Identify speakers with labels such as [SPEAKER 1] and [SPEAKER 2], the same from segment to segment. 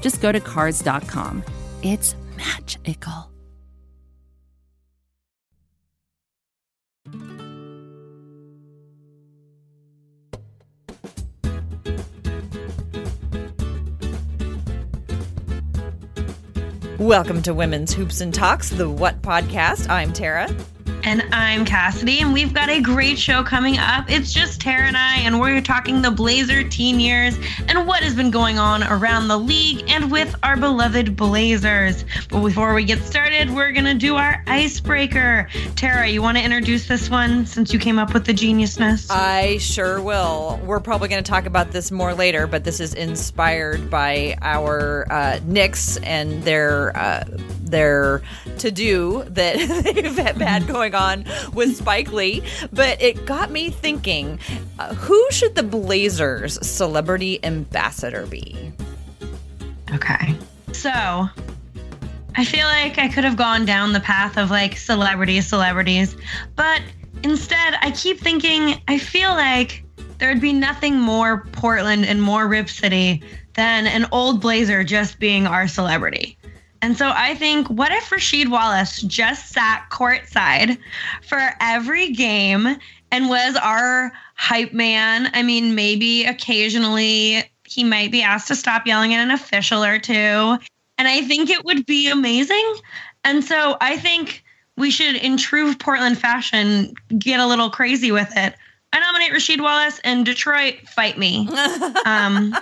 [SPEAKER 1] just go to Cars.com. It's magical.
[SPEAKER 2] Welcome to Women's Hoops and Talks, the What Podcast. I'm Tara.
[SPEAKER 3] And I'm Cassidy, and we've got a great show coming up. It's just Tara and I, and we're talking the Blazer teen years and what has been going on around the league and with our beloved Blazers. But before we get started, we're going to do our icebreaker. Tara, you want to introduce this one since you came up with the geniusness?
[SPEAKER 2] I sure will. We're probably going to talk about this more later, but this is inspired by our uh, Knicks and their. Uh, their to do that they've had going on with Spike Lee. But it got me thinking uh, who should the Blazers celebrity ambassador be?
[SPEAKER 3] Okay. So I feel like I could have gone down the path of like celebrities, celebrities, but instead I keep thinking I feel like there'd be nothing more Portland and more Rip City than an old Blazer just being our celebrity. And so I think, what if Rasheed Wallace just sat courtside for every game and was our hype man? I mean, maybe occasionally he might be asked to stop yelling at an official or two. And I think it would be amazing. And so I think we should, in true Portland fashion, get a little crazy with it. I nominate Rasheed Wallace and Detroit fight me. Um,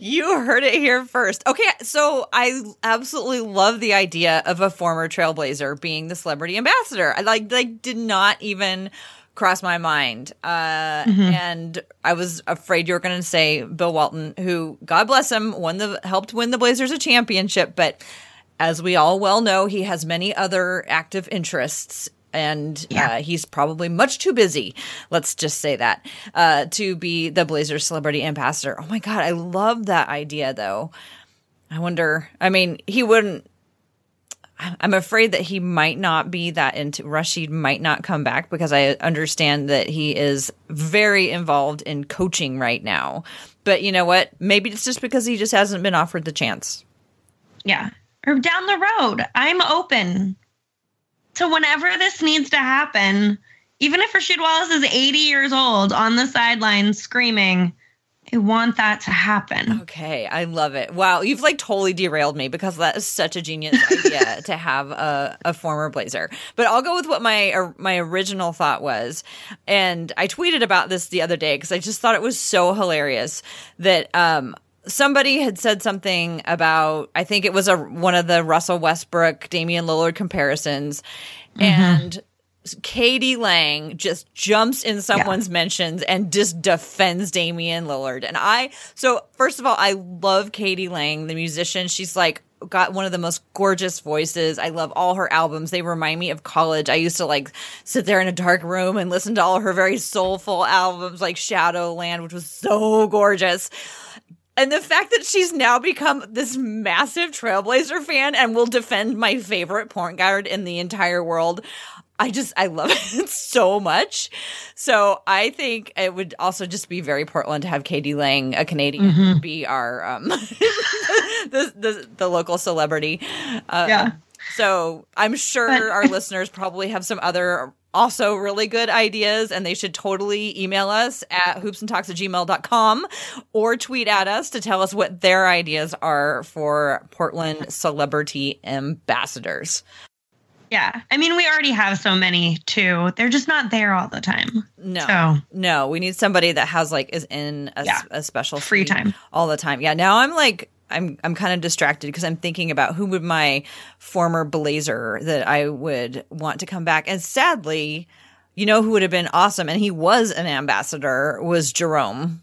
[SPEAKER 2] you heard it here first. Okay, so I absolutely love the idea of a former Trailblazer being the celebrity ambassador. I like like did not even cross my mind. Uh, mm-hmm. and I was afraid you were going to say Bill Walton, who God bless him, won the helped win the Blazers a championship, but as we all well know, he has many other active interests and yeah. uh, he's probably much too busy. Let's just say that uh, to be the Blazers celebrity ambassador. Oh my god, I love that idea though. I wonder. I mean, he wouldn't. I'm afraid that he might not be that into Rasheed might not come back because I understand that he is very involved in coaching right now. But you know what? Maybe it's just because he just hasn't been offered the chance.
[SPEAKER 3] Yeah. Or down the road. I'm open so whenever this needs to happen, even if Rasheed Wallace is 80 years old on the sideline screaming, I want that to happen.
[SPEAKER 2] Okay, I love it. Wow, you've like totally derailed me because that is such a genius idea to have a, a former Blazer. But I'll go with what my uh, my original thought was, and I tweeted about this the other day because I just thought it was so hilarious that um, somebody had said something about I think it was a one of the Russell Westbrook Damian Lillard comparisons mm-hmm. and k.d. lang just jumps in someone's yeah. mentions and just defends Damian Lillard. And I, so first of all, I love k.d. lang, the musician. She's like, got one of the most gorgeous voices. I love all her albums. They remind me of college. I used to like sit there in a dark room and listen to all her very soulful albums like Shadowland, which was so gorgeous. And the fact that she's now become this massive Trailblazer fan and will defend my favorite point guard in the entire world. I just I love it so much. So I think it would also just be very Portland to have k.d. lang, a Canadian, mm-hmm. be our um the, the the local celebrity. Uh, yeah. So I'm sure our listeners probably have some other also really good ideas and they should totally email us at hoopsandtalks at gmail.com or tweet at us to tell us what their ideas are for Portland celebrity ambassadors.
[SPEAKER 3] Yeah. I mean, we already have so many too. They're just not there all the time.
[SPEAKER 2] No,
[SPEAKER 3] So-
[SPEAKER 2] no, we need somebody that has like is in a,
[SPEAKER 3] Yeah.
[SPEAKER 2] a special
[SPEAKER 3] Free time.
[SPEAKER 2] all the time. Yeah, now I'm like I'm I'm kind of distracted because I'm thinking about who would my former Blazer that I would want to come back, and sadly, you know who would have been awesome, and he was an ambassador was Jerome.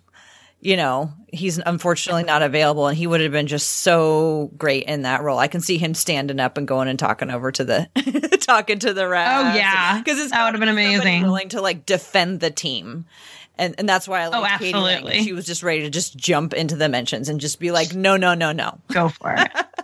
[SPEAKER 2] You know, he's unfortunately not available, and he would have been just so great in that role. I can see him standing up and going and talking over to the talking to the refs.
[SPEAKER 3] Oh, yeah.
[SPEAKER 2] because it's
[SPEAKER 3] That would have been amazing.
[SPEAKER 2] willing to like defend the team. And, and that's why I like
[SPEAKER 3] Oh,
[SPEAKER 2] k.d. lang. She was just ready to just jump into the mentions and just be like, no, no, no, no.
[SPEAKER 3] Go for it.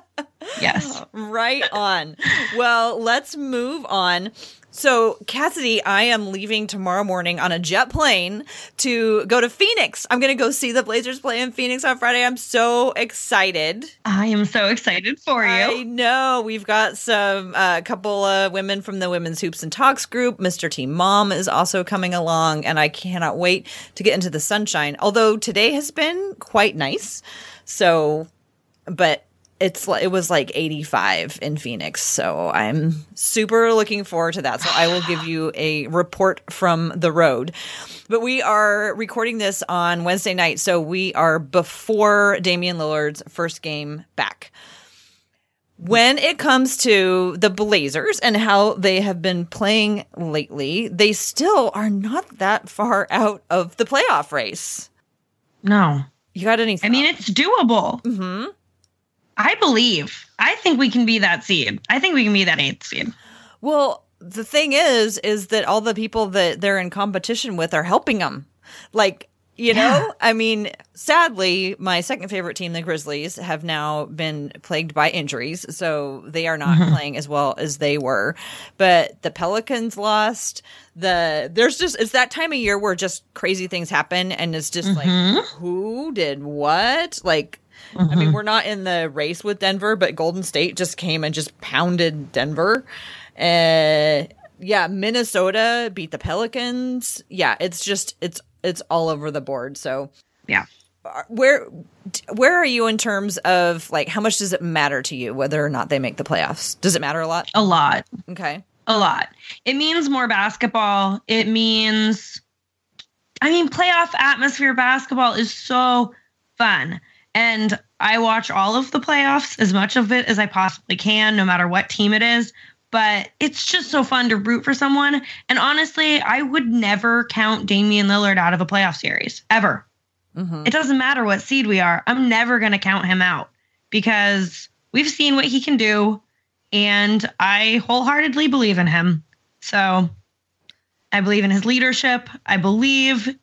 [SPEAKER 3] yes.
[SPEAKER 2] Right on. well, let's move on. So, Cassidy, I am leaving tomorrow morning on a jet plane to go to Phoenix. I'm going to go see the Blazers play in Phoenix on Friday. I'm so excited.
[SPEAKER 3] I am so excited for you.
[SPEAKER 2] I know we've got some a uh, couple of women from the Women's Hoops and Talks group. Mr. Team Mom is also coming along, and I cannot wait to get into the sunshine. Although today has been quite nice, so but it's it was like 85 in Phoenix, so I'm super looking forward to that. So I will give you a report from the road. But we are recording this on Wednesday night, so we are before Damian Lillard's first game back. When it comes to the Blazers and how they have been playing lately, they still are not that far out of the playoff race.
[SPEAKER 3] No.
[SPEAKER 2] You got any?
[SPEAKER 3] I mean, it's doable.
[SPEAKER 2] hmm
[SPEAKER 3] I believe. I think we can be that seed. I think we can be that eighth seed.
[SPEAKER 2] Well, the thing is, is that all the people that they're in competition with are helping them. Like, you
[SPEAKER 3] Yeah.
[SPEAKER 2] know, I mean, sadly, my second favorite team, the Grizzlies, have now been plagued by injuries. So they are not mm-hmm. playing as well as they were. But the Pelicans lost. The there's just it's that time of year where just crazy things happen and it's just like mm-hmm. who did what? Like I mean, we're not in the race with Denver, but Golden State just came and just pounded Denver. Uh, yeah, Minnesota beat the Pelicans. Yeah, it's just it's it's all over the board. So
[SPEAKER 3] Yeah.
[SPEAKER 2] where where are you in terms of like how much does it matter to you whether or not they make the playoffs? Does it matter a lot?
[SPEAKER 3] A lot.
[SPEAKER 2] Okay.
[SPEAKER 3] A lot. It means more basketball. It means, I mean, playoff atmosphere basketball is so fun. And I watch all of the playoffs, as much of it as I possibly can, no matter what team it is. But it's just so fun to root for someone. And honestly, I would never count Damian Lillard out of a playoff series, ever.
[SPEAKER 2] Mhm.
[SPEAKER 3] It doesn't matter what seed we are. I'm never going to count him out because we've seen what he can do and I wholeheartedly believe in him. So I believe in his leadership. I believe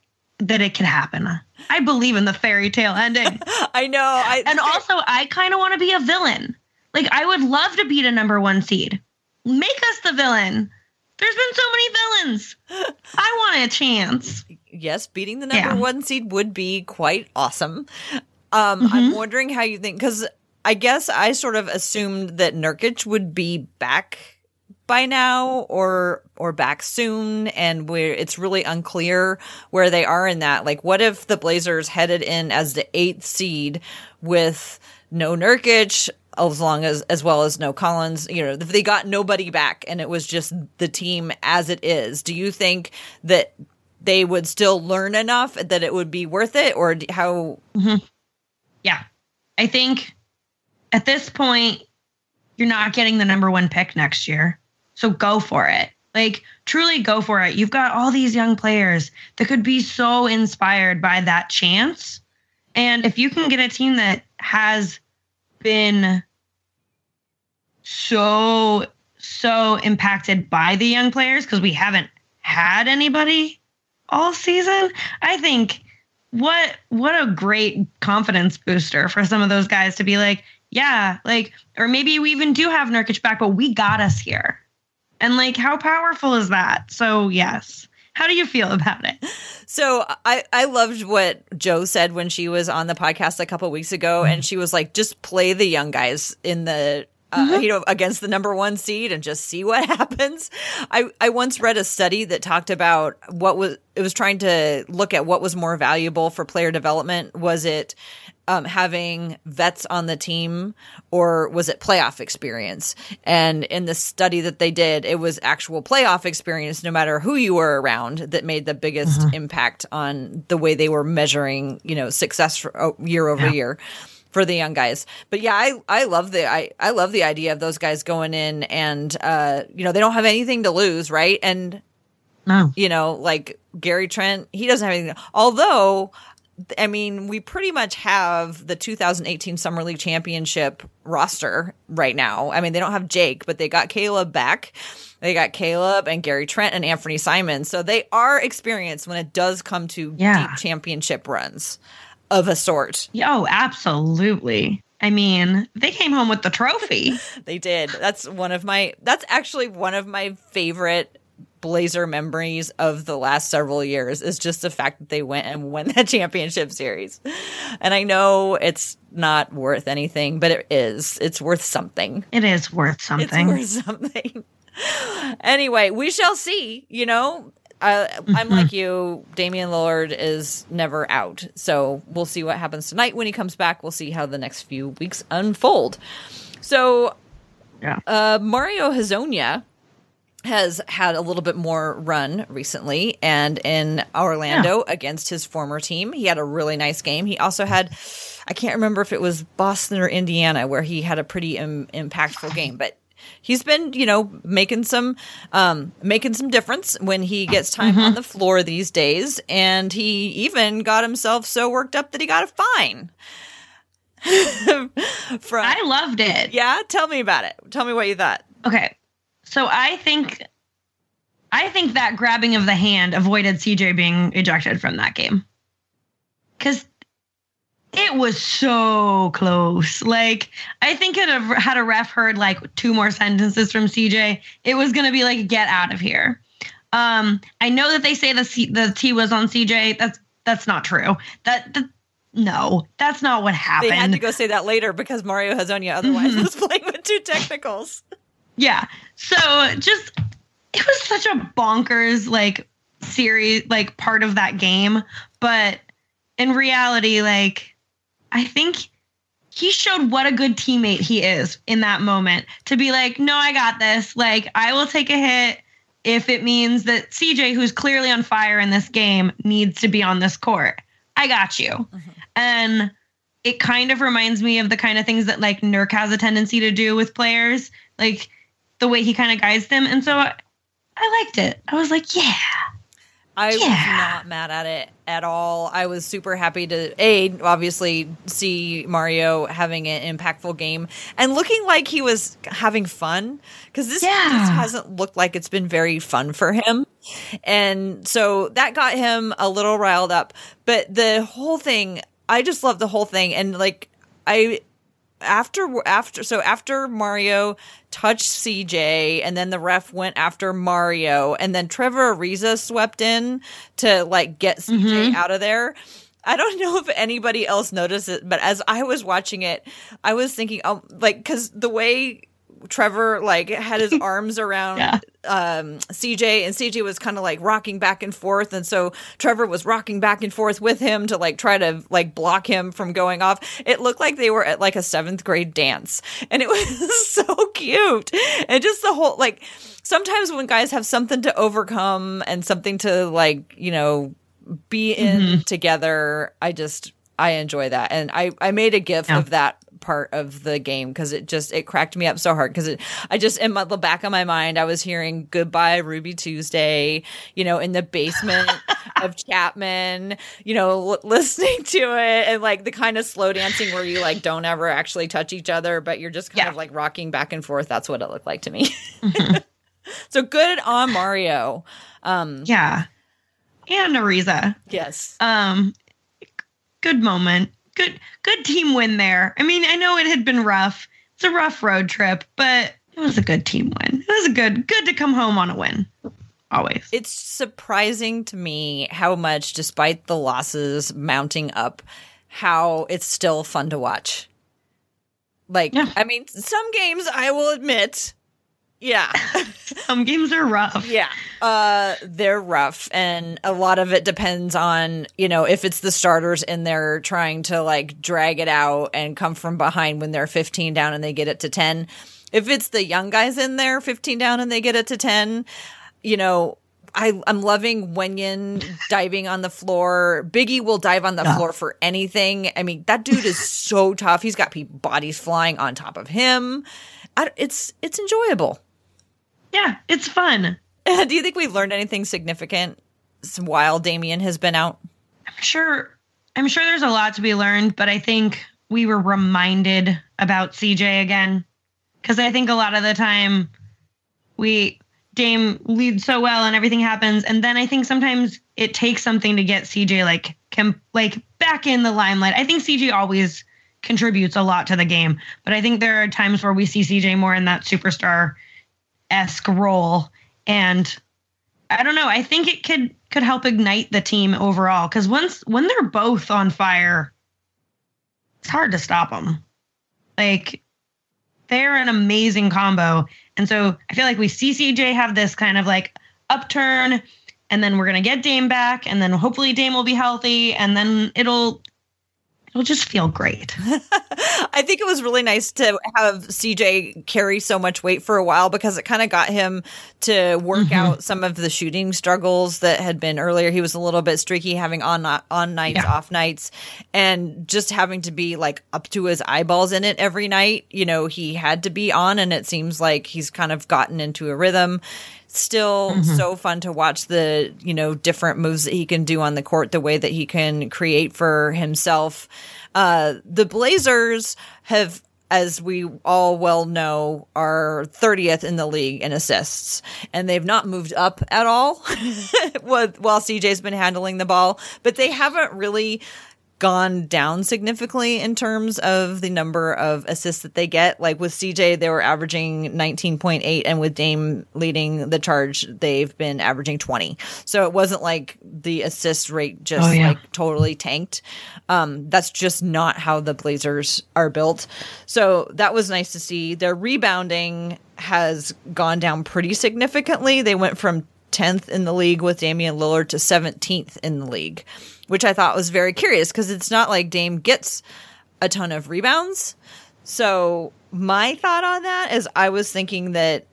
[SPEAKER 3] that it can happen. I believe in the fairy tale ending.
[SPEAKER 2] I know. I
[SPEAKER 3] and also, I kind of want to be a villain. Like, I would love to beat a number one seed. Make us the villain. There's been so many villains. I want a chance.
[SPEAKER 2] yes, beating the number
[SPEAKER 3] Yeah.
[SPEAKER 2] one seed would be quite awesome. Um,
[SPEAKER 3] Mm-hmm.
[SPEAKER 2] I'm wondering how you think because I guess I sort of assumed that Nurkic would be back by now or or back soon, and where it's really unclear where they are in that. Like, what if the Blazers headed in as the eighth seed with no Nurkic? As long as, as well as no Collins, you know, if they got nobody back and it was just the team as it is, do you think that they would still learn enough that it would be worth it or how mm-hmm.
[SPEAKER 3] Yeah. I think at this point, you're not getting the number one pick next year. So go for it. Like, truly go for it. You've got all these young players that could be so inspired by that chance. And if you can get a team that has been so, so impacted by the young players, because we haven't had anybody all season, I think what what a great confidence booster for some of those guys to be like, yeah, like, or maybe we even do have Nurkic back, but we got us here. And like, how powerful is that? So yes. How do you feel about it?
[SPEAKER 2] So I I loved what Joe said when she was on the podcast a couple weeks ago, and she was like, "Just play the young guys in the uh, you know, against the number one seed and just see what happens. I, I once read a study that talked about what was, it was trying to look at what was more valuable for player development. Was it, um, having vets on the team or was it playoff experience? And in the study that they did, it was actual playoff experience, no matter who you were around, that made the biggest impact on the way they were measuring, you know, success for, oh, year over year for the young guys. But yeah, I I love the I I love the idea of those guys going in and uh you know, they don't have anything to lose, right? And
[SPEAKER 3] No.
[SPEAKER 2] you know, like Gary Trent, he doesn't have anything. Although I mean, we pretty much have the 2018 Summer League Championship roster right now. I mean, they don't have Jake, but they got Caleb back. They got Caleb and Gary Trent and Anthony Simon. So they are experienced when it does come to
[SPEAKER 3] Yeah.
[SPEAKER 2] deep championship runs of a sort.
[SPEAKER 3] Oh, absolutely. I mean, they came home with the trophy.
[SPEAKER 2] They did. That's one of my that's actually one of my favorite Blazer memories of the last several years is just the fact that they went and won that championship series. And I know it's not worth anything, but it is. It's worth something.
[SPEAKER 3] It is worth something.
[SPEAKER 2] It's worth something. anyway, we shall see, you know. Uh, I'm like you. Damian Lillard is never out, so we'll see what happens tonight when he comes back. We'll see how the next few weeks unfold. So
[SPEAKER 3] yeah.
[SPEAKER 2] uh, Mario Hezonja has had a little bit more run recently, and in Orlando against his former team, he had a really nice game. He also had, I can't remember if it was Boston or Indiana, where he had a pretty Im- impactful game, but. He's been, you know, making some um making some difference when he gets time on the floor these days and he even got himself so worked up that he got a fine. From
[SPEAKER 3] I loved it.
[SPEAKER 2] yeah, tell me about it. Tell me what you thought.
[SPEAKER 3] Okay. So I think I think that grabbing of the hand avoided CJ being ejected from that game. Cuz it was so close. Like I think it had a ref heard like two more sentences from CJ, it was going to be like get out of here. Um I know that they say the C- the T was on CJ. That's that's not true. That, that no, that's not what happened.
[SPEAKER 2] They had to go say that later because Mario Hezonja otherwise was playing with two technicals.
[SPEAKER 3] Yeah. So just it was such a bonkers like series like part of that game, but in reality like I think he showed what a good teammate he is in that moment to be like, "No, I got this. Like I will take a hit if it means that CJ who's clearly on fire in this game needs to be on this court. I got you." Mm-hmm. And it kind of reminds me of the kind of things that like Nurk has a tendency to do with players, like the way he kind of guides them. And so I, I liked it. I was like, yeah,
[SPEAKER 2] I was not mad at it at all. I was super happy to a obviously see Mario having an impactful game and looking like he was having fun because this,
[SPEAKER 3] Yeah.
[SPEAKER 2] this hasn't looked like it's been very fun for him, and so that got him a little riled up. But the whole thing, I just love the whole thing, and like I after after so after Mario touched CJ and then the ref went after Mario and then Trevor Ariza swept in to like get CJ mm-hmm. out of there. I don't know if anybody else noticed it, but as I was watching it, I was thinking, oh, like, because the way Trevor like had his arms around
[SPEAKER 3] Yeah.
[SPEAKER 2] Um, CJ, and CJ was kind of like rocking back and forth, and so Trevor was rocking back and forth with him to like try to like block him from going off. It looked like they were at like a seventh grade dance, and it was so cute, and just the whole like. Sometimes when guys have something to overcome and something to like, you know, be in together, I just I enjoy that, and I I made a gif
[SPEAKER 3] Yeah.
[SPEAKER 2] of that part of the game because it just it cracked me up so hard because it I just in my, the back of my mind I was hearing goodbye Ruby Tuesday you know in the basement of Chapman you know l- listening to it and like the kind of slow dancing where you like don't ever actually touch each other but you're just kind
[SPEAKER 3] Yeah.
[SPEAKER 2] of like rocking back and forth that's what it looked like to me so good on Mario um
[SPEAKER 3] yeah. And Ariza.
[SPEAKER 2] yes
[SPEAKER 3] Um, good moment. Good, good team win there. I mean, I know it had been rough. It's a rough road trip, but it was a good team win. It was a good, good to come home on a win. Always.
[SPEAKER 2] It's surprising to me how much, despite the losses mounting up, how it's still fun to watch. Like,
[SPEAKER 3] Yeah.
[SPEAKER 2] I mean, some games I will admit, yeah,
[SPEAKER 3] Some games are rough.
[SPEAKER 2] yeah, uh, they're rough, and a lot of it depends on you know if it's the starters in there trying to like drag it out and come from behind when they're 15 down and they get it to 10. If it's the young guys in there 15 down and they get it to 10, you know. I, I'm loving Wenyen diving on the floor. Biggie will dive on the floor for anything. I mean, that dude is so tough. He's got bodies flying on top of him. I, it's it's enjoyable.
[SPEAKER 3] Yeah, it's fun.
[SPEAKER 2] Do you think we've learned anything significant while Damian has been out?
[SPEAKER 3] I'm sure I'm sure there's a lot to be learned, but I think we were reminded about CJ again. Cause I think a lot of the time we Dame leads so well and everything happens. And then I think sometimes it takes something to get CJ like com- like back in the limelight. I think CJ always contributes a lot to the game, but I think there are times where we see CJ more in that superstar esque role. And I don't know. I think it could could help ignite the team overall because once when they're both on fire, it's hard to stop them. Like they're an amazing combo, and so I feel like we see CJ have this kind of like upturn, and then we're gonna get Dame back, and then hopefully Dame will be healthy, and then it'll it'll just feel great.
[SPEAKER 2] I think it was really nice to have CJ carry so much weight for a while because it kind of got him to work mm-hmm. out some of the shooting struggles that had been earlier. He was a little bit streaky, having on on nights,
[SPEAKER 3] Yeah.
[SPEAKER 2] off nights, and just having to be like up to his eyeballs in it every night. You know, he had to be on, and it seems like he's kind of gotten into a rhythm. Still so fun to watch the you know different moves that he can do on the court, the way that he can create for himself. Uh, the Blazers have, as we all well know, are 30th in the league in assists, and they've not moved up at all while while CJ's been handling the ball, but they haven't really gone down significantly in terms of the number of assists that they get. Like with CJ, they were averaging 19.8, and with Dame leading the charge, they've been averaging 20. So it wasn't like the assist rate just
[SPEAKER 3] Oh, yeah.
[SPEAKER 2] like totally tanked. Um, that's just not how the Blazers are built. So that was nice to see. Their rebounding has gone down pretty significantly. They went from 10th in the league with Damian Lillard to 17th in the league, which I thought was very curious because it's not like Dame gets a ton of rebounds. So my thought on that is I was thinking that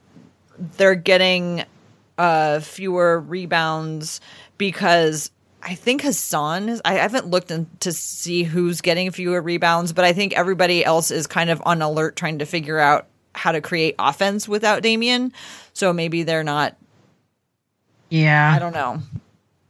[SPEAKER 2] they're getting uh fewer rebounds because I think Hassan is I haven't looked in to see who's getting fewer rebounds, but I think everybody else is kind of on alert trying to figure out how to create offense without Damian. So maybe they're not
[SPEAKER 3] Yeah,
[SPEAKER 2] I don't know.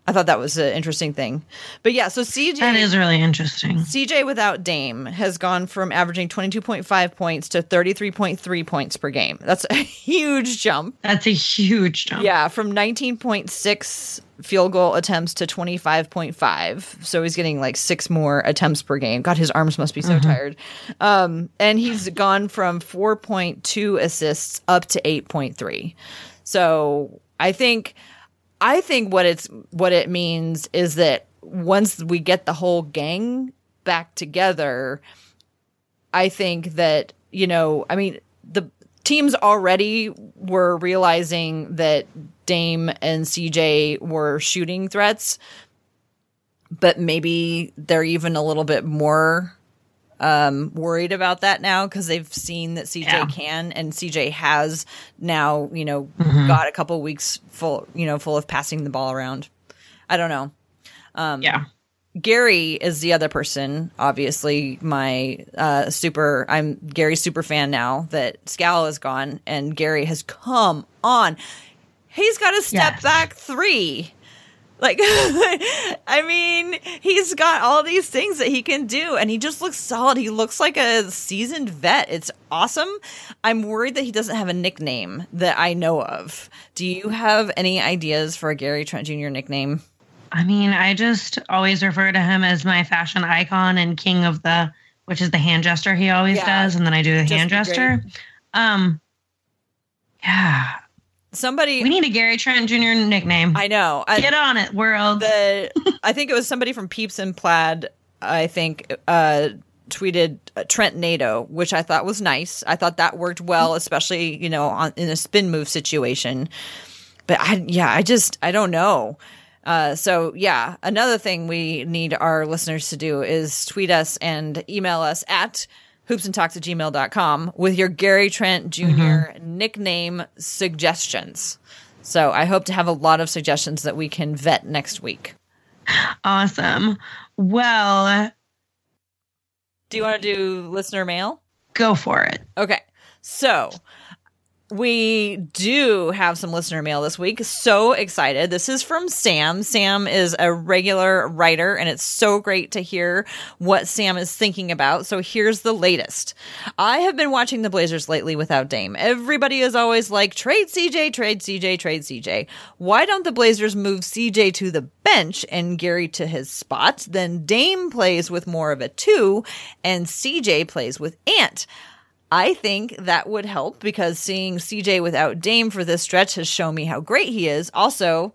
[SPEAKER 2] I thought that was an interesting thing. But yeah, so CJ
[SPEAKER 3] that is really interesting.
[SPEAKER 2] CJ without Dame has gone from averaging 22.5 points to 33.3 points per game. That's a huge jump.
[SPEAKER 3] That's a huge jump.
[SPEAKER 2] Yeah, from 19.6 field goal attempts to 25.5. So he's getting like six more attempts per game. God, his arms must be so tired. Um, and he's gone from 4.2 assists up to 8.3. So I think I think what it's what it means is that once we get the whole gang back together, I think that, you know, I mean, the teams already were realizing that Dame and CJ were shooting threats, but maybe they're even a little bit more um, worried about that now because they've seen that CJ
[SPEAKER 3] Yeah.
[SPEAKER 2] can and CJ has now, you know, got a couple weeks full, you know, full of passing the ball around. I don't know.
[SPEAKER 3] Um, yeah.
[SPEAKER 2] Gary is the other person, obviously my uh super I'm Gary's super fan now that Skal is gone and Gary has come on. He's got a step
[SPEAKER 3] Yes.
[SPEAKER 2] back 3. Like I mean, he's got all these things that he can do and he just looks solid. He looks like a seasoned vet. It's awesome. I'm worried that he doesn't have a nickname that I know of. Do you have any ideas for a Gary Trent Jr. nickname?
[SPEAKER 3] I mean, I just always refer to him as my fashion icon and king of the, which is the hand gesture he always
[SPEAKER 2] Yeah.
[SPEAKER 3] does, and then I do the hand gesture. Um, yeah,
[SPEAKER 2] Somebody
[SPEAKER 3] we need a Gary Trent Jr. nickname.
[SPEAKER 2] I know. I,
[SPEAKER 3] Get on it, world.
[SPEAKER 2] the I think it was somebody from Peeps and Plaid. I think uh, tweeted uh, Trent NATO, which I thought was nice. I thought that worked well, especially you know on, in a spin move situation. But I, yeah, I just I don't know. Uh, so yeah, another thing we need our listeners to do is tweet us and email us at hoopsandtalks at gmail.com with your Gary Trent junior mm-hmm. nickname suggestions. So I hope to have a lot of suggestions that we can vet next week.
[SPEAKER 3] Awesome. Well,
[SPEAKER 2] Do you want to do listener mail?
[SPEAKER 3] go for it.
[SPEAKER 2] Okay. So we do have some listener mail this week. So excited. This is from Sam. Sam is a regular writer, and it's so great to hear what Sam is thinking about. So here's the latest. I have been watching the Blazers lately without Dame. Everybody is always like, trade CJ, trade CJ, trade CJ. Why don't the Blazers move CJ to the bench and Gary to his spot? Then Dame plays with more of a two, and CJ plays with Ant. I think that would help because seeing CJ without Dame for this stretch has shown me how great he is. Also,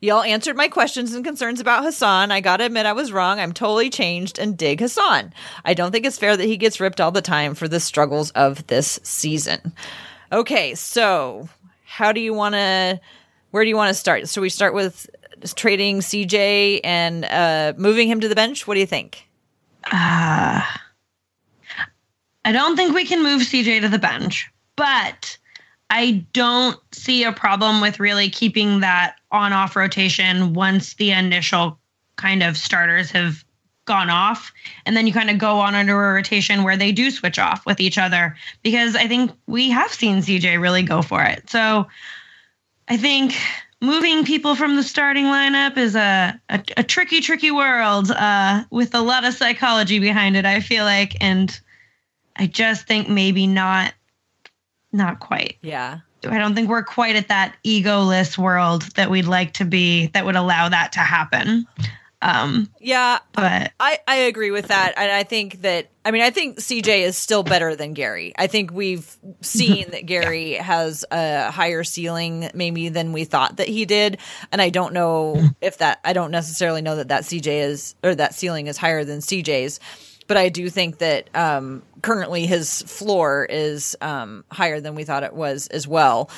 [SPEAKER 2] y'all answered my questions and concerns about Hassan. I gotta admit I was wrong. I'm totally changed and dig Hassan. I don't think it's fair that he gets ripped all the time for the struggles of this season. Okay, so how do you want to? Where do you want to start? So we start with trading CJ and uh, moving him to the bench. What do you think?
[SPEAKER 3] Uh, I don't think we can move CJ to the bench, but I don't see a problem with really keeping that on off rotation once the initial kind of starters have gone off. And then you kind of go on under a rotation where they do switch off with each other because I think we have seen CJ really go for it. So I think moving people from the starting lineup is a, a, a tricky, tricky world uh, with a lot of psychology behind it, I feel like. And I just think maybe not not quite.
[SPEAKER 2] Yeah.
[SPEAKER 3] I don't think we're quite at that egoless world that we'd like to be that would allow that to happen. Um,
[SPEAKER 2] Yeah,
[SPEAKER 3] but
[SPEAKER 2] I, I agree with that. And I think that, I mean, I think CJ is still better than Gary. I think we've seen that Gary has a higher ceiling maybe than we thought that he did. And I don't know if that, I don't necessarily know that that CJ is, or that ceiling is higher than CJ's. But I do think that um, currently his floor is um, higher than we thought it was as well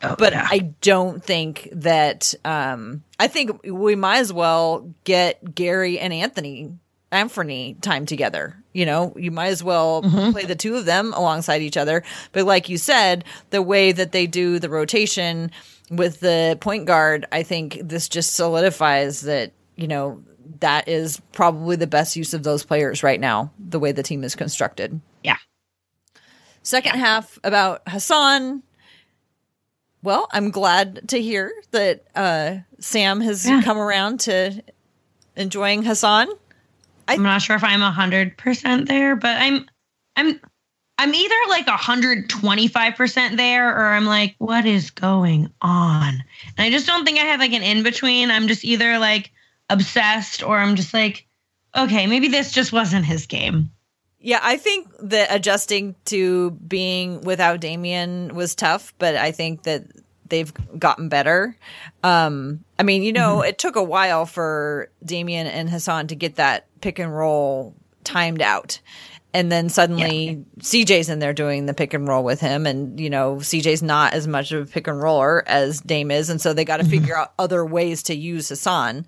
[SPEAKER 2] but
[SPEAKER 3] yeah.
[SPEAKER 2] I don't think that. Um, I think we might as well get Gary and Anthony Anthony time together. You know, you might as well play the two of them alongside each other. But like you said, the way that they do the rotation with the point guard, I think this just solidifies that you know that is probably the best use of those players right now. The way the team is constructed.
[SPEAKER 3] yeah.
[SPEAKER 2] Second half about Hassan. Well, I'm glad to hear that uh, Sam has
[SPEAKER 3] Yeah.
[SPEAKER 2] come around to enjoying Hassan.
[SPEAKER 3] I'm not sure if I'm hundred percent there, but I'm I'm I'm either like hundred twenty five percent there or I'm like, what is going on? And I just don't think I have like an in between. I'm just either like obsessed or I'm just like, okay, maybe this just wasn't his game.
[SPEAKER 2] Yeah, I think that adjusting to being without Damian was tough, but I think that they've gotten better. Um, I mean, you know, it took a while for Damian and Hassan to get that pick and roll timed out. And then suddenly CJ's in there doing the pick and roll with him. And, you know, CJ's not as much of a pick and roller as Dame is. And so they got to figure out other ways to use Hassan.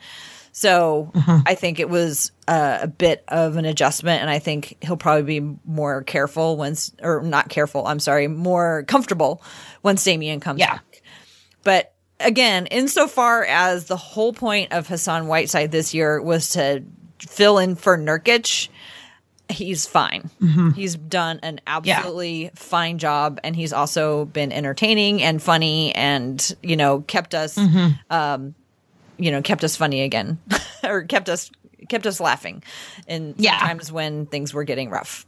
[SPEAKER 2] So I think it was uh, a bit of an adjustment, and I think he'll probably be more careful once, or not careful. I'm sorry, more comfortable once Damian comes
[SPEAKER 3] Yeah.
[SPEAKER 2] back. But again, insofar as the whole point of Hassan Whiteside this year was to fill in for Nurkic, he's fine. He's done an absolutely fine job, and he's also been entertaining and funny, and you know kept us, um, you know, kept us funny again, or kept us kept us laughing in
[SPEAKER 3] Yeah.
[SPEAKER 2] times when things were getting rough.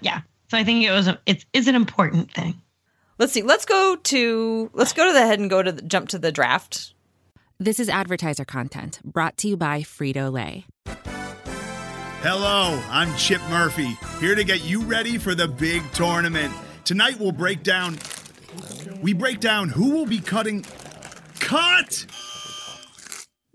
[SPEAKER 3] Yeah. So I think it was a, it's is an important thing.
[SPEAKER 2] let's see. Let's go to let's go to the head and go to the, jump to the draft.
[SPEAKER 1] This is advertiser content brought to you by Frito Lay.
[SPEAKER 4] Hello, I'm Chip Murphy, here to get you ready for the big tournament. Tonight we'll break down we break down who will be cutting cut.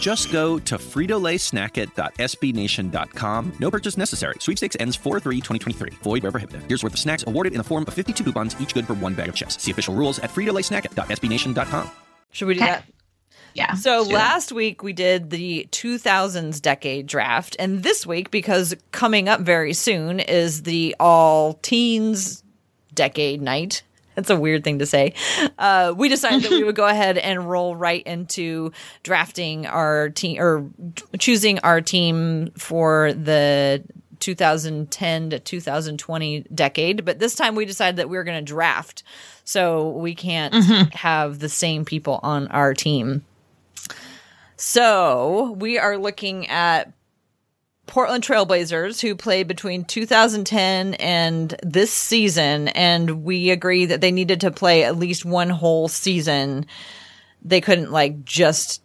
[SPEAKER 5] Just go to fritolaysnackit.sbnation.com. No purchase necessary. Sweepstakes ends 4-3-2023. Void where prohibited. Here's worth of snacks awarded in the form of 52 coupons, each good for one bag of chips. See official rules at fritolaysnackit.sbnation.com.
[SPEAKER 2] Should we do that?
[SPEAKER 3] Yeah.
[SPEAKER 2] So
[SPEAKER 3] let's do it.
[SPEAKER 2] last week we did the 2000s decade draft, and this week, because coming up very soon is the all teens decade night. That's a weird thing to say. Uh, we decided that we would go ahead and roll right into drafting our team or choosing our team for the 2010 to 2020 decade. But this time we decided that we were going to draft. So we can't have the same people on our team. So we are looking at Portland Trailblazers who played between 2010 and this season, and we agree that they needed to play at least one whole season. They couldn't like just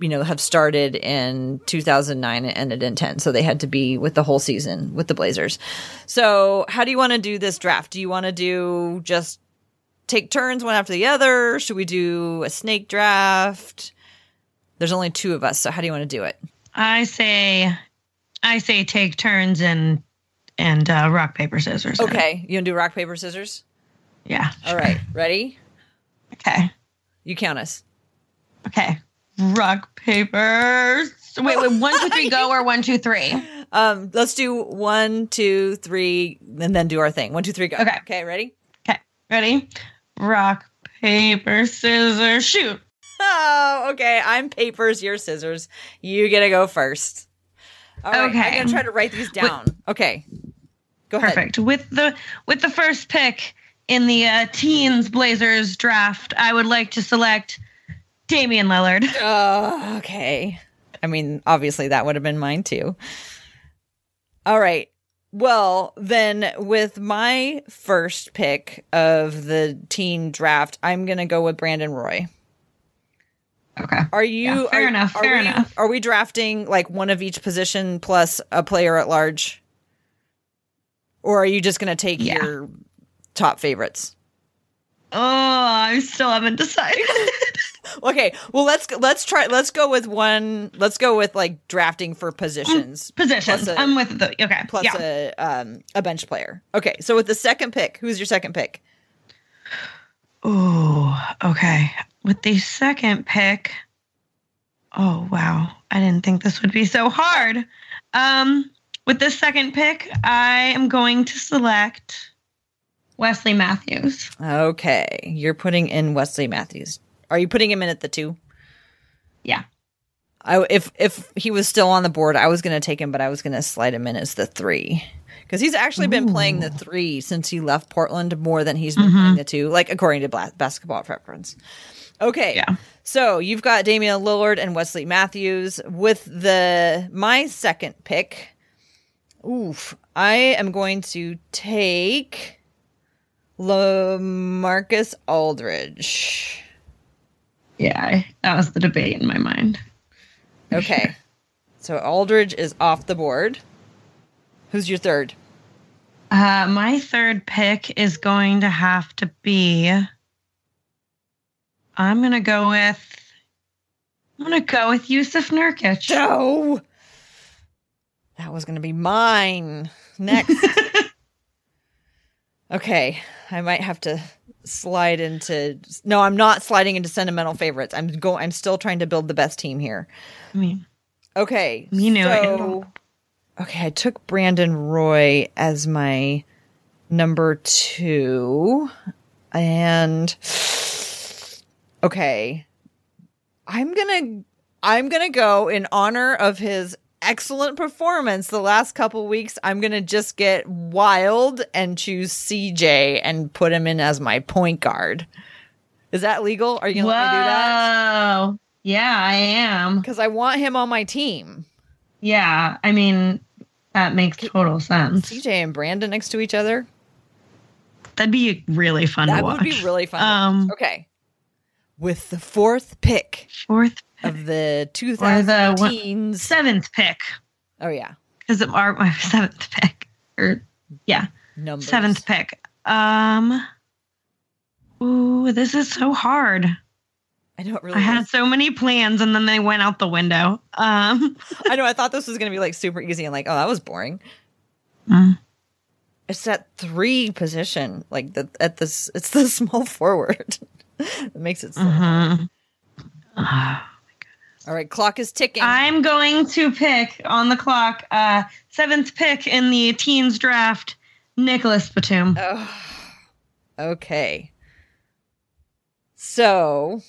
[SPEAKER 2] you know have started in 2009 and ended in 10 so they had to be with the whole season with the blazers. So how do you want to do this draft? Do you want to do just take turns one after the other? Should we do a snake draft? There's only two of us so how do you want to do it?
[SPEAKER 3] I say, I say, take turns and and uh, rock paper scissors.
[SPEAKER 2] okay you to do rock paper scissors
[SPEAKER 3] Yeah.
[SPEAKER 2] all right ready
[SPEAKER 3] Okay.
[SPEAKER 2] you count us
[SPEAKER 3] Okay. Rock paper. Wait, wait. One, two, three, go, or one, two, three.
[SPEAKER 2] um let's do one two three and then do our thing one two three go
[SPEAKER 3] Okay.
[SPEAKER 2] okay ready
[SPEAKER 3] Okay. Ready? Rock paper scissors shoot.
[SPEAKER 2] Oh, okay. I'm papers, you're scissors. You get to go first. All right.
[SPEAKER 3] Okay.
[SPEAKER 2] I'm gonna try to write these down. okay. Go ahead.
[SPEAKER 3] Perfect. With the with the first pick in the uh, teens Blazers draft, I would like to select Damian Lillard.
[SPEAKER 2] Oh, okay. I mean, obviously that would have been mine too. All right. Well, then with my first pick of the teen draft, I'm gonna go with Brandon Roy.
[SPEAKER 3] Okay.
[SPEAKER 2] Are you
[SPEAKER 3] Yeah, fair
[SPEAKER 2] are-
[SPEAKER 3] enough,
[SPEAKER 2] Are
[SPEAKER 3] fair
[SPEAKER 2] we,
[SPEAKER 3] enough.
[SPEAKER 2] Are we drafting like one of each position plus a player at large, or are you just going to take
[SPEAKER 3] Yeah.
[SPEAKER 2] your top favorites?
[SPEAKER 3] Oh, I still haven't decided.
[SPEAKER 2] Okay, well let's let's try let's go with one. Let's go with like drafting for positions.
[SPEAKER 3] Positions.
[SPEAKER 2] Plus a-
[SPEAKER 3] I'm with the okay.
[SPEAKER 2] plus
[SPEAKER 3] yeah.
[SPEAKER 2] a um a bench player. Okay, so with the second pick, who's your second pick?
[SPEAKER 3] Oh, okay. With the second pick, oh wow, I didn't think this would be so hard. Um, with the second pick, I am going to select Wesley Matthews.
[SPEAKER 2] Okay, you're putting in Wesley Matthews. Are you putting him in at the two?
[SPEAKER 3] Yeah.
[SPEAKER 2] I if if he was still on the board, I was going to take him, but I was going to slide him in as the three because he's actually been playing the three since he left Portland more than he's been mm-hmm. playing the two, like according to Bla- Basketball Preference. Okay,
[SPEAKER 3] Yeah.
[SPEAKER 2] so you've got Damian Lillard and Wesley Matthews with the my second pick. Oof, I am going to take LaMarcus Aldridge.
[SPEAKER 3] Yeah, that was the debate in my mind.
[SPEAKER 2] Okay. So Aldridge is off the board. Who's your third?
[SPEAKER 3] Uh, my third pick is going to have to be. I'm gonna go with. I'm gonna go with Jusuf Nurkic.
[SPEAKER 2] No. That was going to be mine. Next. okay. I might have to slide into No, I'm not sliding into sentimental favorites. I'm go I'm still trying to build the best team here.
[SPEAKER 3] I mean,
[SPEAKER 2] Okay.
[SPEAKER 3] You knew it.
[SPEAKER 2] so, Okay, I took Brandon Roy as my number 2 and okay. I'm to I'm to go in honor of his excellent performance the last couple weeks, I'm to just get wild and choose CJ and put him in as my point guard. Is that legal? Are you going to let me do that?
[SPEAKER 3] Whoa. Yeah, I am.
[SPEAKER 2] Because I want him on my team.
[SPEAKER 3] Yeah, I mean, that makes total sense.
[SPEAKER 2] CJ and Brandon next to each other.
[SPEAKER 3] That'd be really fun to
[SPEAKER 2] That would be really fun.
[SPEAKER 3] Um,
[SPEAKER 2] okay. With the fourth pick
[SPEAKER 3] fourth
[SPEAKER 2] of the
[SPEAKER 3] or the one-
[SPEAKER 2] 2010s.
[SPEAKER 3] seventh pick
[SPEAKER 2] Oh, yeah.
[SPEAKER 3] because of our my seventh pick or yeah
[SPEAKER 2] Numbers.
[SPEAKER 3] seventh pick. Um, ooh, this is so hard.
[SPEAKER 2] I know it really
[SPEAKER 3] I had so many plans and then they went out the window. Um,
[SPEAKER 2] I know. I thought this was going to be like super easy and like, oh, that was boring.
[SPEAKER 3] Mm.
[SPEAKER 2] It's that three position, like the at this. It's the small forward. it makes it. So
[SPEAKER 3] mhm.
[SPEAKER 2] All right, clock is ticking.
[SPEAKER 3] I'm going to pick on the clock. Uh, seventh pick in the teens draft, Nicolas Batum.
[SPEAKER 2] Oh, okay. So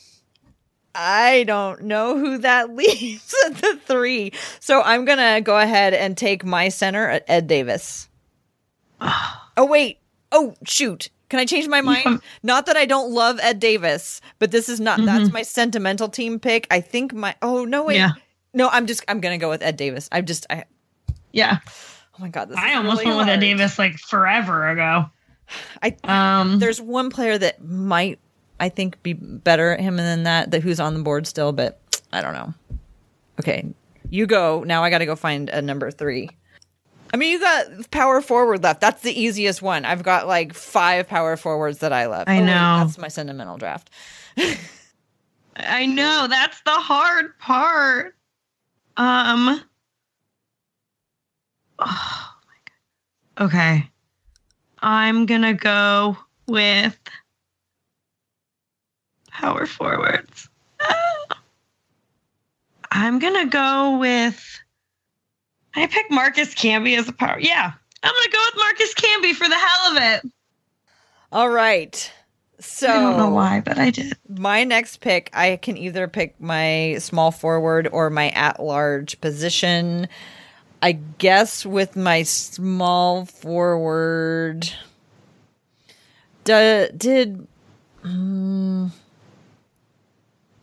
[SPEAKER 2] I don't know who that leaves at the three. So I'm gonna go ahead and take my center at Ed Davis. oh wait. Oh shoot. Can I change my mind? Not that I don't love Ed Davis, but this is not that's my sentimental team pick. I think my oh no wait.
[SPEAKER 3] Yeah.
[SPEAKER 2] No, I'm just I'm gonna go with Ed Davis. I'm just I
[SPEAKER 3] Yeah,
[SPEAKER 2] oh my god, this
[SPEAKER 3] I almost
[SPEAKER 2] really
[SPEAKER 3] went with Ed. Davis like forever ago.
[SPEAKER 2] I
[SPEAKER 3] Um,
[SPEAKER 2] there's one player that might I think be better at him than that that who's on the board still, but I don't know. Okay, you go now. I got to go find a number three. I mean, you got power forward left. That's the easiest one. I've got like five power forwards that I love.
[SPEAKER 3] I
[SPEAKER 2] Oh,
[SPEAKER 3] know.
[SPEAKER 2] that's my sentimental draft.
[SPEAKER 3] I know that's the hard part. Um. Oh my god. Okay. I'm gonna go with power forwards. I'm gonna go with. I pick Marcus Camby as a power. Yeah, I'm gonna go with Marcus Camby for the hell of it.
[SPEAKER 2] All right. So
[SPEAKER 3] I don't know why, but I did.
[SPEAKER 2] my next pick, I can either pick my small forward or my at large position. I guess with my small forward, d- did mm,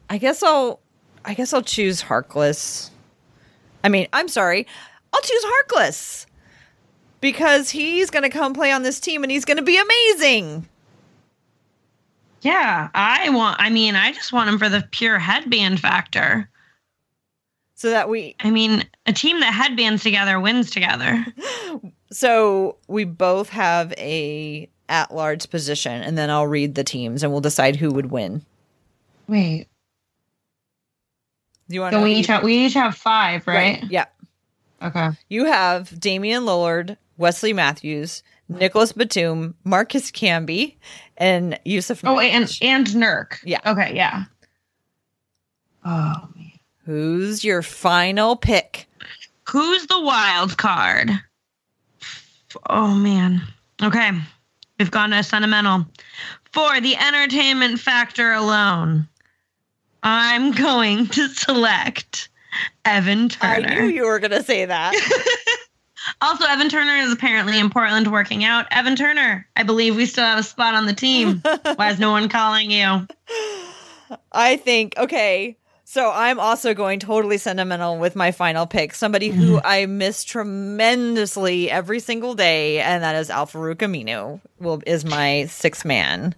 [SPEAKER 2] I guess I'll I guess I'll choose Harkless. I mean, I'm sorry, I'll choose Harkless because he's going to come play on this team and he's going to be amazing.
[SPEAKER 3] Yeah, I want. I mean, I just want him for the pure headband factor.
[SPEAKER 2] So that we
[SPEAKER 3] I mean, a team that headbands together wins together.
[SPEAKER 2] So we both have a at large position, and then I'll read the teams, and we'll decide who would win.
[SPEAKER 3] Wait,
[SPEAKER 2] Do you want?
[SPEAKER 3] so we each have we each have five, right?
[SPEAKER 2] Yeah.
[SPEAKER 3] Okay.
[SPEAKER 2] You have Damian Lillard, Wesley Matthews, Nicolas Batum, Marcus Camby, and Jusuf.
[SPEAKER 3] Oh, and and Nurk.
[SPEAKER 2] Yeah.
[SPEAKER 3] Okay. Yeah. Oh man.
[SPEAKER 2] who's your final pick?
[SPEAKER 3] Who's the wild card? Oh man. Okay. We've gone to sentimental. For the entertainment factor alone, I'm going to select Evan Turner.
[SPEAKER 2] I knew you were going to say that.
[SPEAKER 3] Also, Evan Turner is apparently in Portland working out. Evan Turner, I believe we still have a spot on the team. Why is no one calling you?
[SPEAKER 2] I think okay. So I'm also going totally sentimental with my final pick. Somebody who mm-hmm. I miss tremendously every single day, and that is Al-Farouq Aminu. Will is my sixth man.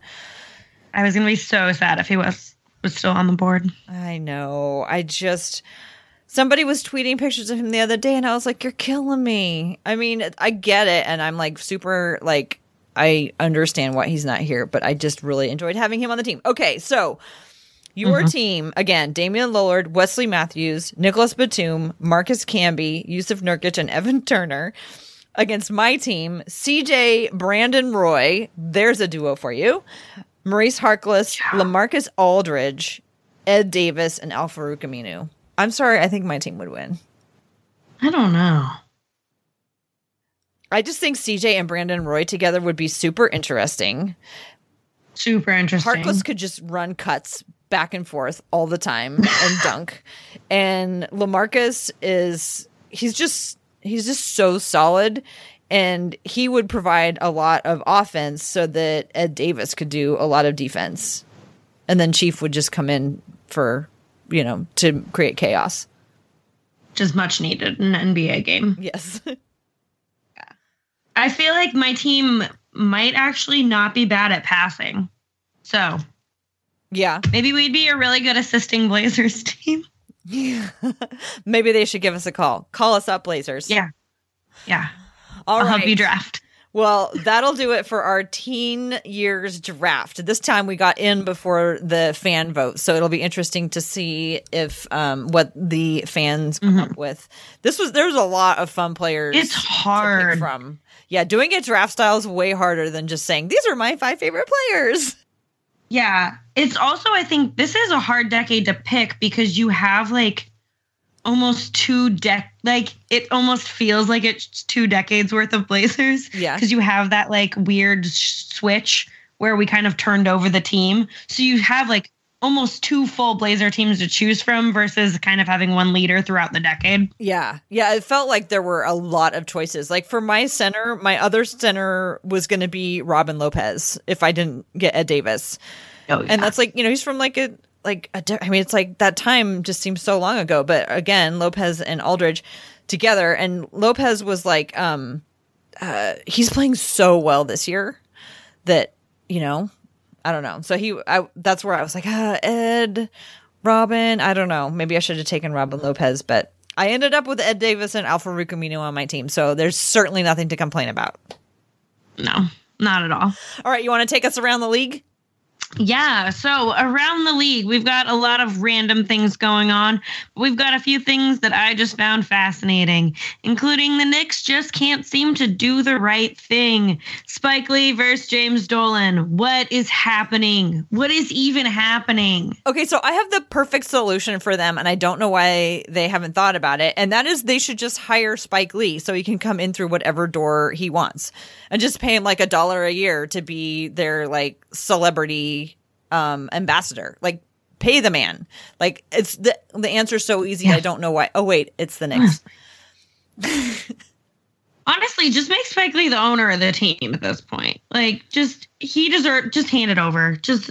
[SPEAKER 3] I was going to be so sad if he was was still on the board.
[SPEAKER 2] I know. I just somebody was tweeting pictures of him the other day, and I was like, "You're killing me." I mean, I get it, and I'm like super like I understand why he's not here, but I just really enjoyed having him on the team. Okay, so your mm-hmm. team again: Damian Lillard, Wesley Matthews, Nicolas Batum, Marcus Camby, Jusuf Nurkic, and Evan Turner. Against my team, CJ, Brandon Roy. There's a duo for you. Maurice Harkless, LaMarcus Aldridge, Ed Davis, and Al-Farouq Aminu. I'm sorry, I think my team would win.
[SPEAKER 3] I don't know.
[SPEAKER 2] I just think CJ and Brandon Roy together would be super interesting.
[SPEAKER 3] Super interesting.
[SPEAKER 2] Harkless could just run cuts back and forth all the time and dunk. And LaMarcus is he's just he's just so solid and he would provide a lot of offense so that Ed Davis could do a lot of defense. And then Chief would just come in for, you know, to create chaos.
[SPEAKER 3] Just much needed in an NBA game.
[SPEAKER 2] Yes.
[SPEAKER 3] I feel like my team might actually not be bad at passing. So
[SPEAKER 2] yeah.
[SPEAKER 3] maybe we'd be a really good assisting Blazers team. Yeah.
[SPEAKER 2] Maybe they should give us a call. Call us up, Blazers.
[SPEAKER 3] Yeah. Yeah.
[SPEAKER 2] All
[SPEAKER 3] I'll
[SPEAKER 2] right.
[SPEAKER 3] help you draft.
[SPEAKER 2] Well, that'll do it for our teen years draft. This time we got in before the fan vote, so it'll be interesting to see if um, what the fans come up with. This was there was a lot of fun players.
[SPEAKER 3] It's
[SPEAKER 2] to pick
[SPEAKER 3] hard.
[SPEAKER 2] from. Yeah, doing a draft style is way harder than just saying these are my five favorite players.
[SPEAKER 3] Yeah. It's also, I think, this is a hard decade to pick because you have like almost two dec like it almost feels like it's two decades worth of Blazers.
[SPEAKER 2] Yeah.
[SPEAKER 3] Because you have that like weird switch where we kind of turned over the team. So you have like almost two full Blazer teams to choose from versus kind of having one leader throughout the decade.
[SPEAKER 2] Yeah. Yeah. It felt like there were a lot of choices. Like for my center, my other center was going to be Robin Lopez if I didn't get Ed Davis.
[SPEAKER 3] Oh,
[SPEAKER 2] And that's like, you know, he's from like a, like, a, di- I mean, it's like that time just seems so long ago. But again, Lopez and Aldridge together. And Lopez was like, um, uh, he's playing so well this year that, you know, I don't know. So he, I, that's where I was like, ah, Ed, Robin. I don't know. Maybe I should have taken Robin Lopez, but I ended up with Ed Davis and Al-Farouq Aminu on my team. So there's certainly nothing to complain about.
[SPEAKER 3] no, not at all.
[SPEAKER 2] All right. You want to take us around the league?
[SPEAKER 3] Yeah, so around the league, we've got a lot of random things going on. We've got a few things that I just found fascinating, including the Knicks just can't seem to do the right thing. Spike Lee versus James Dolan. What is happening? What is even happening?
[SPEAKER 2] Okay, so I have the perfect solution for them, and I don't know why they haven't thought about it. And that is they should just hire Spike Lee so he can come in through whatever door he wants and just pay him like a dollar a year to be their like celebrity um ambassador. Like pay the man. Like it's the the answer's so easy. I don't know why. Oh wait, it's the Knicks.
[SPEAKER 3] Honestly, just make Spike Lee the owner of the team at this point. Like, just he deserve just hand it over. Just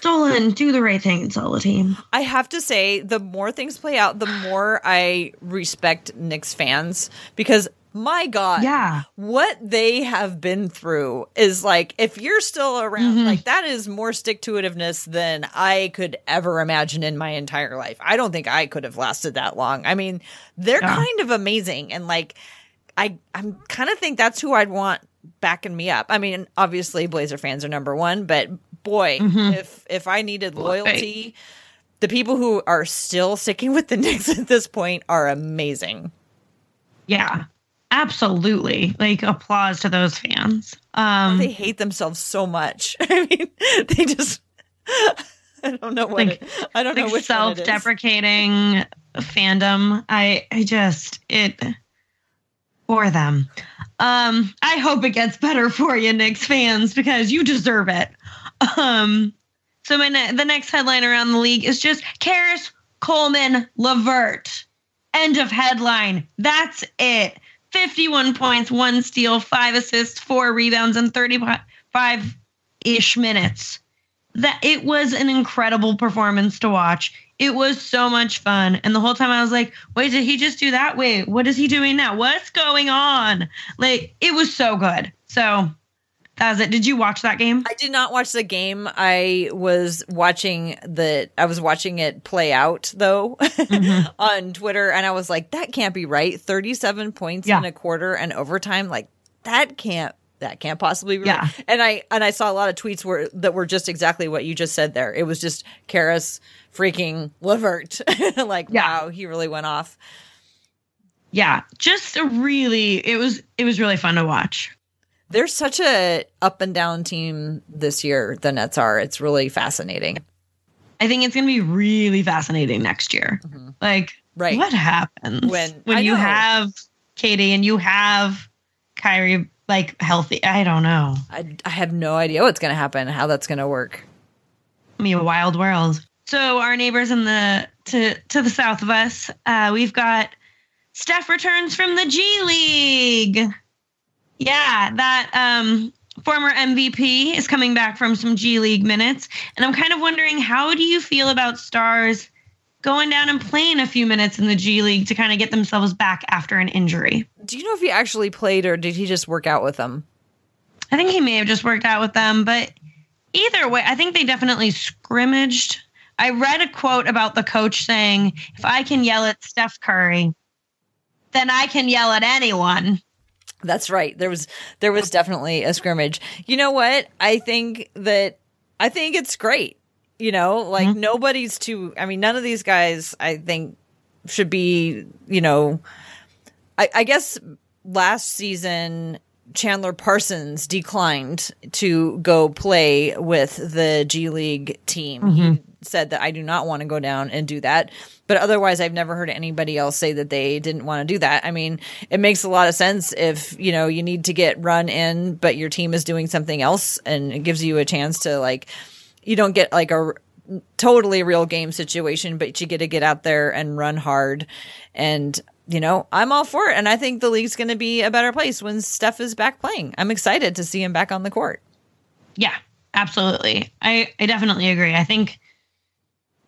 [SPEAKER 3] Dolan, do the right thing and sell the team.
[SPEAKER 2] I have to say, the more things play out, the more I respect Knicks fans because my God,
[SPEAKER 3] Yeah.
[SPEAKER 2] what they have been through is like, if you're still around, mm-hmm. like that is more stick to itiveness than I could ever imagine in my entire life. I don't think I could have lasted that long. I mean, they're
[SPEAKER 3] Yeah.
[SPEAKER 2] kind of amazing and like, I I'm kind of think that's who I'd want backing me up. I mean, obviously Blazer fans are number one, but boy, mm-hmm. if if I needed loyalty, the people who are still sticking with the Knicks at this point are amazing.
[SPEAKER 3] Yeah. Absolutely. Like applause to those fans. Um
[SPEAKER 2] They hate themselves so much. I mean, they just I don't know what
[SPEAKER 3] Like-
[SPEAKER 2] it, I don't know
[SPEAKER 3] like
[SPEAKER 2] which one
[SPEAKER 3] self-deprecating fandom. I I just it for them. Um I hope it gets better for you Knicks fans because you deserve it. Um so my ne- the next headline around the league is just Caris Coleman LeVert. End of headline. That's it. 51 points, one steal, five assists, four rebounds, and 35 ish minutes. That it was an incredible performance to watch. It was so much fun. And the whole time I was like, wait, did he just do that? Wait, what is he doing now? What's going on? Like, it was so good. So that was it. Did you watch that game?
[SPEAKER 2] I did not watch the game. I was watching the I was watching it play out though
[SPEAKER 3] Mm-hmm.
[SPEAKER 2] on Twitter and I was like that can't be right. 37 points
[SPEAKER 3] Yeah.
[SPEAKER 2] in a quarter and overtime like that can't that can't possibly be
[SPEAKER 3] Yeah.
[SPEAKER 2] right. And I and I saw a lot of tweets where that were just exactly what you just said there. It was just Caris freaking LeVert. like
[SPEAKER 3] Yeah.
[SPEAKER 2] wow, he really went off.
[SPEAKER 3] Yeah, just a really it was it was really fun to watch.
[SPEAKER 2] They're such a up and down team this year, the Nets are. It's really fascinating.
[SPEAKER 3] I think it's going to be really fascinating next year. Like,
[SPEAKER 2] Mm-hmm. Right.
[SPEAKER 3] what happens
[SPEAKER 2] When-
[SPEAKER 3] when
[SPEAKER 2] I
[SPEAKER 3] you
[SPEAKER 2] know.
[SPEAKER 3] have KD and you have Kyrie like healthy? I don't know.
[SPEAKER 2] I, I have no idea what's going to happen, how that's going to work.
[SPEAKER 3] I mean, a wild world. So our neighbors in the to to the south of us, uh, we've got Steph returns from the G League. Yeah, that um, former MVP is coming back from some G League minutes. And I'm kind of wondering how do you feel about stars going down and playing a few minutes in the G League to kind of get themselves back after an injury?
[SPEAKER 2] Do you know if he actually played or did he just work out with them?
[SPEAKER 3] I think he may have just worked out with them, but either way, I think they definitely scrimmaged. I read a quote about the coach saying, if I can yell at Steph Curry, then I can yell at anyone.
[SPEAKER 2] That's right. There was there was definitely a scrimmage. You know what? I think that I think it's great. You know, like mm-hmm. nobody's too I mean, none of these guys I think should be, you know I, I guess last season Chandler Parsons declined to go play with the G League team. Mm-hmm. He said that I do not want to go down and do that. But otherwise, I've never heard anybody else say that they didn't want to do that. I mean, it makes a lot of sense if, you know, you need to get run in, but your team is doing something else and it gives you a chance to like, you don't get like a totally real game situation, but you get to get out there and run hard. And, you know, I'm all for it. And I think the league's going to be a better place when Steph is back playing. I'm excited to see him back on the court.
[SPEAKER 3] Yeah, absolutely. I, I definitely agree. I think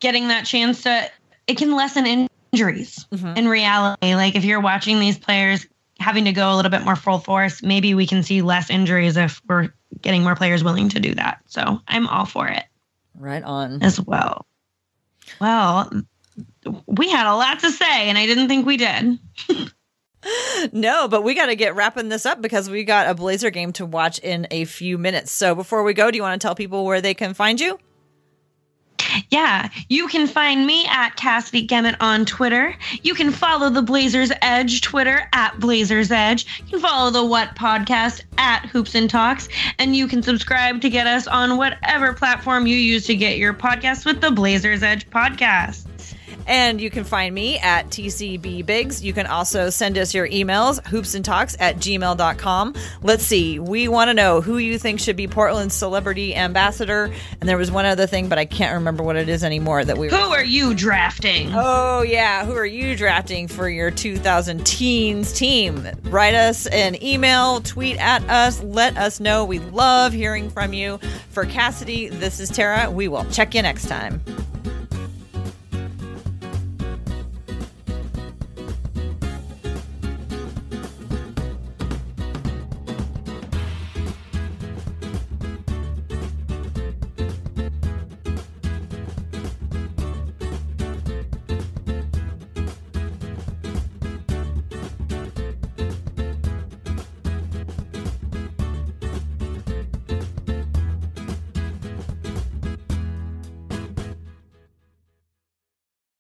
[SPEAKER 3] getting that chance to it can lessen injuries mm-hmm. in reality. Like if you're watching these players having to go a little bit more full force, maybe we can see less injuries if we're getting more players willing to do that. So I'm all for it.
[SPEAKER 2] Right on.
[SPEAKER 3] As well. Well, we had a lot to say, and I didn't think we did.
[SPEAKER 2] no, but we got to get wrapping this up because we got a Blazer game to watch in a few minutes. So before we go, do you want to tell people where they can find you?
[SPEAKER 3] Yeah, you can find me at Cassidy Gemmett on Twitter. You can follow the Blazers Edge Twitter at Blazers Edge. You can follow the What Podcast at Hoops and Talks. And you can subscribe to get us on whatever platform you use to get your podcast with the Blazers Edge podcast.
[SPEAKER 2] And you can find me at TCB Biggs. You can also send us your emails, hoopsandtalks at gmail.com. Let's see. We want to know who you think should be Portland's celebrity ambassador. And there was one other thing, but I can't remember what it is anymore that we
[SPEAKER 3] Who are you drafting?
[SPEAKER 2] Oh, yeah. Who are you drafting for your 2000 teens team? Write us an email, tweet at us, let us know. We love hearing from you. For Cassidy, this is Tara. We will check you next time.